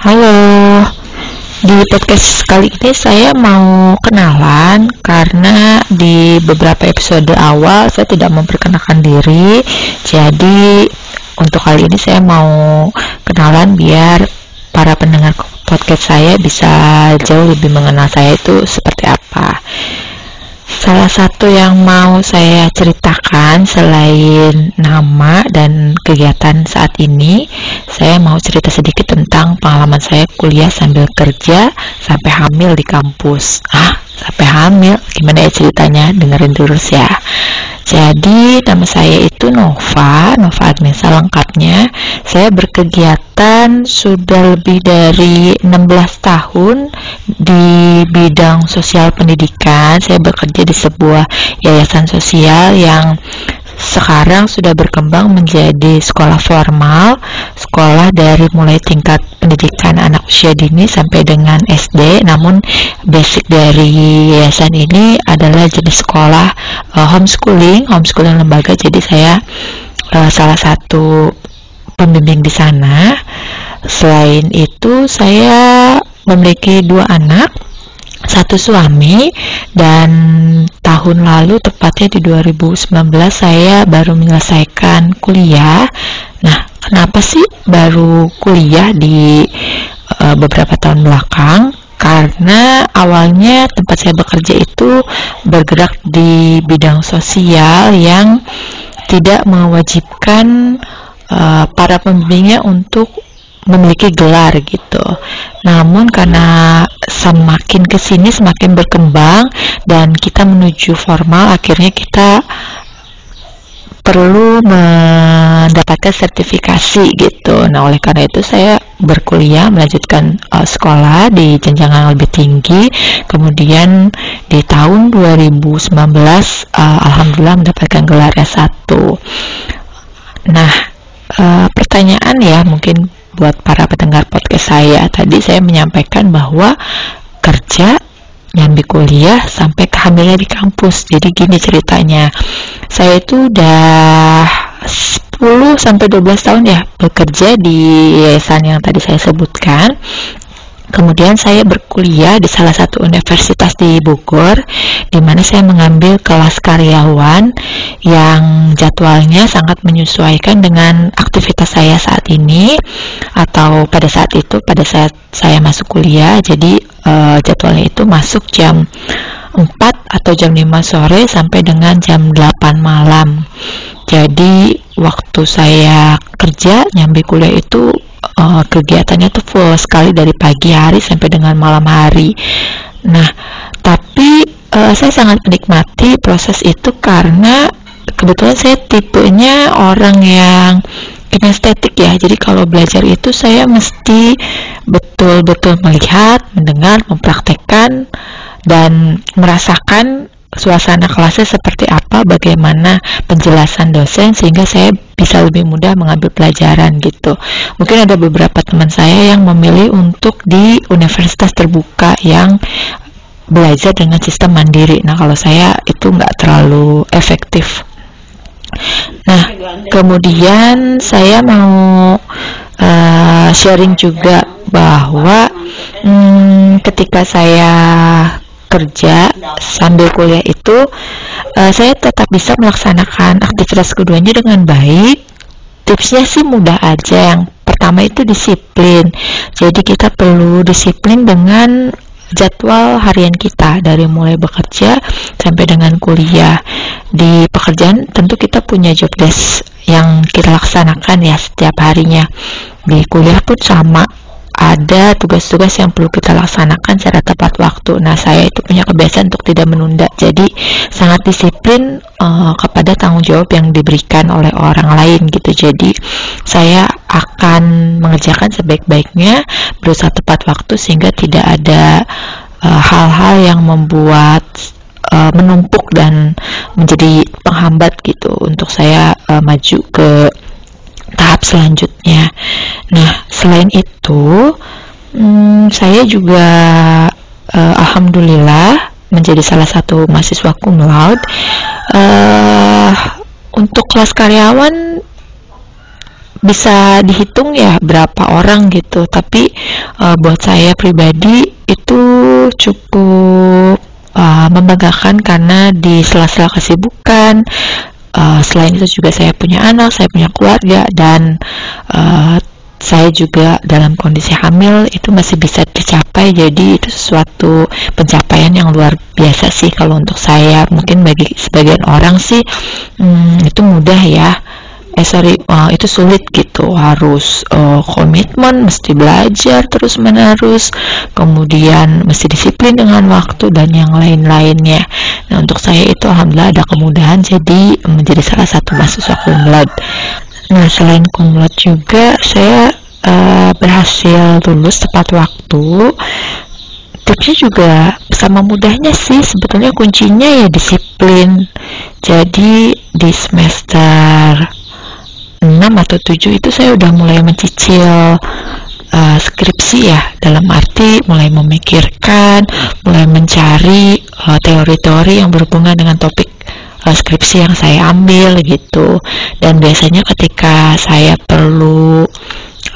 Halo, di podcast kali ini saya mau kenalan karena di beberapa episode awal saya tidak memperkenalkan diri. Jadi untuk kali ini saya mau kenalan biar para pendengar podcast saya bisa jauh lebih mengenal saya itu seperti apa. Salah satu yang mau saya ceritakan selain nama dan kegiatan saat ini, saya mau cerita sedikit tentang pengalaman saya kuliah sambil kerja sampai hamil di kampus. Ah, sampai hamil? Gimana ya ceritanya? Dengerin terus ya. Jadi nama saya itu Nova, Nova Agnesa lengkapnya. Saya berkegiatan sudah lebih dari 16 tahun di bidang sosial pendidikan. Saya bekerja di sebuah yayasan sosial yang sekarang sudah berkembang menjadi sekolah formal, sekolah dari mulai tingkat pendidikan anak usia dini sampai dengan SD. Namun basic dari yayasan ini adalah jenis sekolah uh, homeschooling, homeschooling lembaga. Jadi saya uh, salah satu pembimbing di sana. Selain itu saya memiliki dua anak satu suami dan tahun lalu tepatnya di 2019 saya baru menyelesaikan kuliah. Nah, kenapa sih baru kuliah di uh, beberapa tahun belakang? Karena awalnya tempat saya bekerja itu bergerak di bidang sosial yang tidak mewajibkan uh, para pembimbingnya untuk memiliki gelar gitu. Namun karena semakin ke sini semakin berkembang dan kita menuju formal, akhirnya kita perlu mendapatkan sertifikasi gitu. Nah, oleh karena itu saya berkuliah melanjutkan uh, sekolah di jenjang yang lebih tinggi. Kemudian di tahun 2019 uh, alhamdulillah mendapatkan gelar S1. Nah, uh, pertanyaan ya mungkin buat para pendengar podcast saya. Tadi saya menyampaikan bahwa kerja nyambi kuliah sampai kehamilan di kampus. Jadi gini ceritanya. Saya itu udah 10 sampai 12 tahun ya bekerja di yayasan yang tadi saya sebutkan Kemudian saya berkuliah di salah satu universitas di Bogor, di mana saya mengambil kelas karyawan yang jadwalnya sangat menyesuaikan dengan aktivitas saya saat ini atau pada saat itu pada saat saya masuk kuliah. Jadi uh, jadwalnya itu masuk jam 4 atau jam 5 sore sampai dengan jam 8 malam. Jadi waktu saya kerja nyambi kuliah itu uh, kegiatannya tuh full sekali dari pagi hari sampai dengan malam hari. Nah, tapi uh, saya sangat menikmati proses itu karena kebetulan saya tipenya orang yang kinestetik ya. Jadi kalau belajar itu saya mesti betul-betul melihat, mendengar, mempraktekkan dan merasakan suasana kelasnya seperti apa, bagaimana penjelasan dosen sehingga saya bisa lebih mudah mengambil pelajaran gitu. Mungkin ada beberapa teman saya yang memilih untuk di universitas terbuka yang belajar dengan sistem mandiri. Nah, kalau saya itu nggak terlalu efektif. Nah, kemudian saya mau uh, sharing juga bahwa hmm, ketika saya kerja sambil kuliah itu uh, saya tetap bisa melaksanakan aktivitas keduanya dengan baik. Tipsnya sih mudah aja yang pertama itu disiplin. Jadi kita perlu disiplin dengan jadwal harian kita dari mulai bekerja sampai dengan kuliah. Di pekerjaan tentu kita punya job desk yang kita laksanakan ya setiap harinya. Di kuliah pun sama ada tugas-tugas yang perlu kita laksanakan secara tepat waktu. Nah, saya itu punya kebiasaan untuk tidak menunda. Jadi, sangat disiplin uh, kepada tanggung jawab yang diberikan oleh orang lain gitu. Jadi, saya akan mengerjakan sebaik-baiknya, berusaha tepat waktu sehingga tidak ada eh, hal-hal uh, yang membuat uh, menumpuk dan menjadi penghambat gitu untuk saya uh, maju ke tahap selanjutnya. Nah, selain itu, hmm, saya juga uh, alhamdulillah menjadi salah satu mahasiswa cum laude. Uh, untuk kelas karyawan bisa dihitung ya berapa orang gitu tapi uh, buat saya pribadi itu cukup uh, membanggakan karena di sela-sela kesibukan uh, selain itu juga saya punya anak saya punya keluarga dan uh, saya juga dalam kondisi hamil itu masih bisa dicapai. Jadi itu sesuatu pencapaian yang luar biasa sih kalau untuk saya. Mungkin bagi sebagian orang sih hmm, itu mudah ya eh sorry uh, itu sulit gitu. Harus uh, komitmen mesti belajar terus menerus kemudian mesti disiplin dengan waktu dan yang lain-lainnya. Nah untuk saya itu alhamdulillah ada kemudahan jadi menjadi salah satu mahasiswa kumlot. Nah selain kumlot juga saya uh, berhasil lulus tepat waktu. Tipsnya juga sama mudahnya sih. Sebetulnya kuncinya ya disiplin. Jadi di semester 6 atau 7 itu saya udah mulai mencicil uh, skripsi ya. Dalam arti mulai memikirkan mulai mencari uh, teori-teori yang berhubungan dengan topik uh, skripsi yang saya ambil gitu. Dan biasanya ketika saya perlu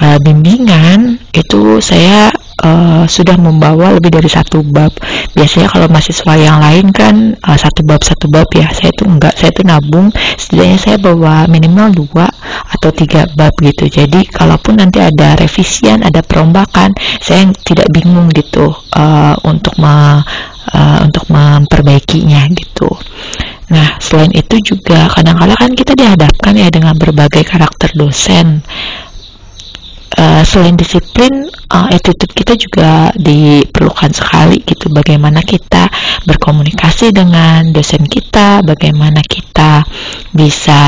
uh, bimbingan itu saya uh, sudah membawa lebih dari satu bab. Biasanya kalau mahasiswa yang lain kan uh, satu bab satu bab ya. Saya itu enggak, saya itu nabung. Setidaknya saya bawa minimal dua atau tiga bab gitu. Jadi kalaupun nanti ada revisian, ada perombakan, saya tidak bingung gitu uh, untuk me, uh, untuk memperbaikinya gitu. Nah, selain itu juga kadang-kadang kan kita dihadapkan ya dengan berbagai karakter dosen uh, selain disiplin uh, attitude kita juga diperlukan sekali gitu. Bagaimana kita berkomunikasi dengan dosen kita bagaimana kita bisa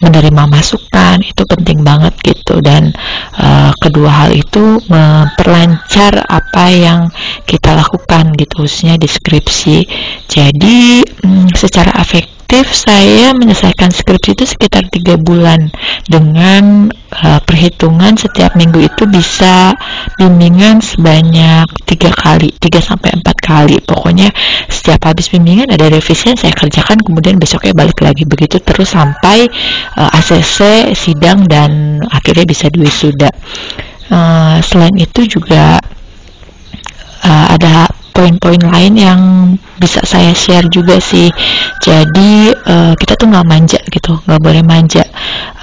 menerima masukan itu penting banget gitu. Dan uh, kedua hal itu memperlancar apa yang kita lakukan gitu khususnya deskripsi. Jadi um, secara efektif efektif saya menyelesaikan skripsi itu sekitar tiga bulan. Dengan uh, perhitungan setiap minggu itu bisa bimbingan sebanyak tiga kali tiga sampai empat kali. Pokoknya setiap habis bimbingan ada revisi yang saya kerjakan kemudian besoknya balik lagi. Begitu terus sampai uh, ACC sidang dan akhirnya bisa diwisuda. Uh, selain itu juga uh, ada poin-poin lain yang bisa saya share juga sih. Jadi uh, kita tuh nggak manja gitu nggak boleh manja.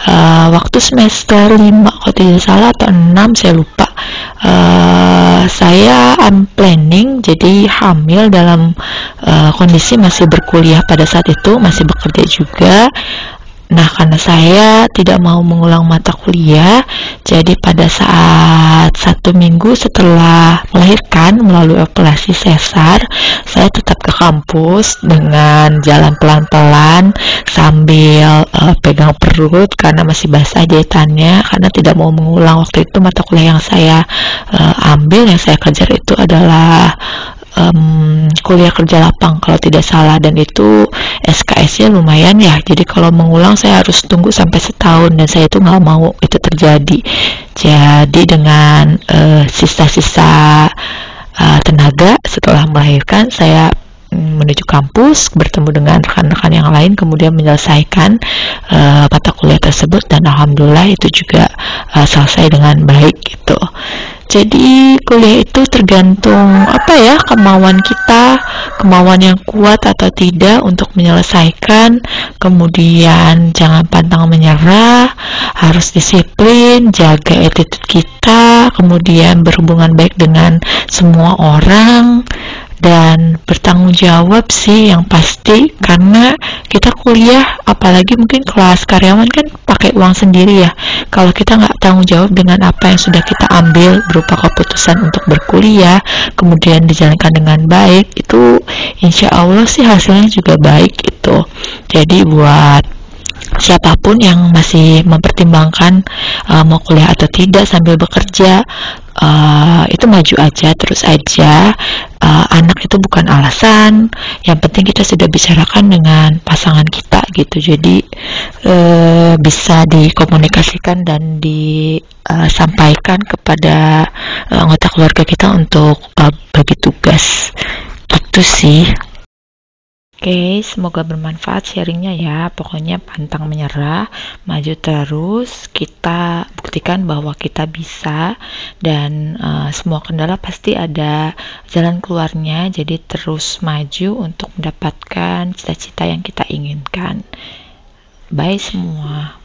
Uh, waktu semester 5 kalau tidak salah atau 6 saya lupa. Uh, saya am planning jadi hamil dalam uh, kondisi masih berkuliah pada saat itu masih bekerja juga. Nah, karena saya tidak mau mengulang mata kuliah, jadi pada saat satu minggu setelah melahirkan melalui operasi sesar, saya tetap ke kampus dengan jalan pelan-pelan sambil uh, pegang perut karena masih basah jahitannya, karena tidak mau mengulang waktu itu mata kuliah yang saya uh, ambil, yang saya kejar itu adalah um, kuliah kerja lapang kalau tidak salah. Dan itu SKS-nya lumayan ya. Jadi kalau mengulang saya harus tunggu sampai setahun dan saya itu nggak mau itu terjadi. Jadi dengan uh, sisa-sisa uh, tenaga setelah melahirkan saya menuju kampus bertemu dengan rekan-rekan yang lain kemudian menyelesaikan uh, mata kuliah tersebut. Dan alhamdulillah itu juga uh, selesai dengan baik gitu jadi kuliah itu tergantung apa ya kemauan kita, kemauan yang kuat atau tidak untuk menyelesaikan. Kemudian jangan pantang menyerah, harus disiplin, jaga attitude kita, kemudian berhubungan baik dengan semua orang dan bertanggung jawab sih yang pasti karena kita kuliah apalagi mungkin kelas karyawan kan pakai uang sendiri ya. Kalau kita nggak tanggung jawab dengan apa yang sudah kita ambil berupa keputusan untuk berkuliah kemudian dijalankan dengan baik itu insya Allah sih hasilnya juga baik itu jadi buat siapa pun yang masih mempertimbangkan uh, mau kuliah atau tidak sambil bekerja uh, itu maju aja terus aja anak itu bukan alasan. Yang penting kita sudah bicarakan dengan pasangan kita gitu. Jadi uh, bisa dikomunikasikan dan disampaikan kepada uh, anggota keluarga kita untuk uh, bagi tugas. Itu sih Oke, semoga bermanfaat sharingnya ya. Pokoknya pantang menyerah, maju terus. Kita buktikan bahwa kita bisa dan uh, semua kendala pasti ada jalan keluarnya. Jadi terus maju untuk mendapatkan cita-cita yang kita inginkan. Bye semua.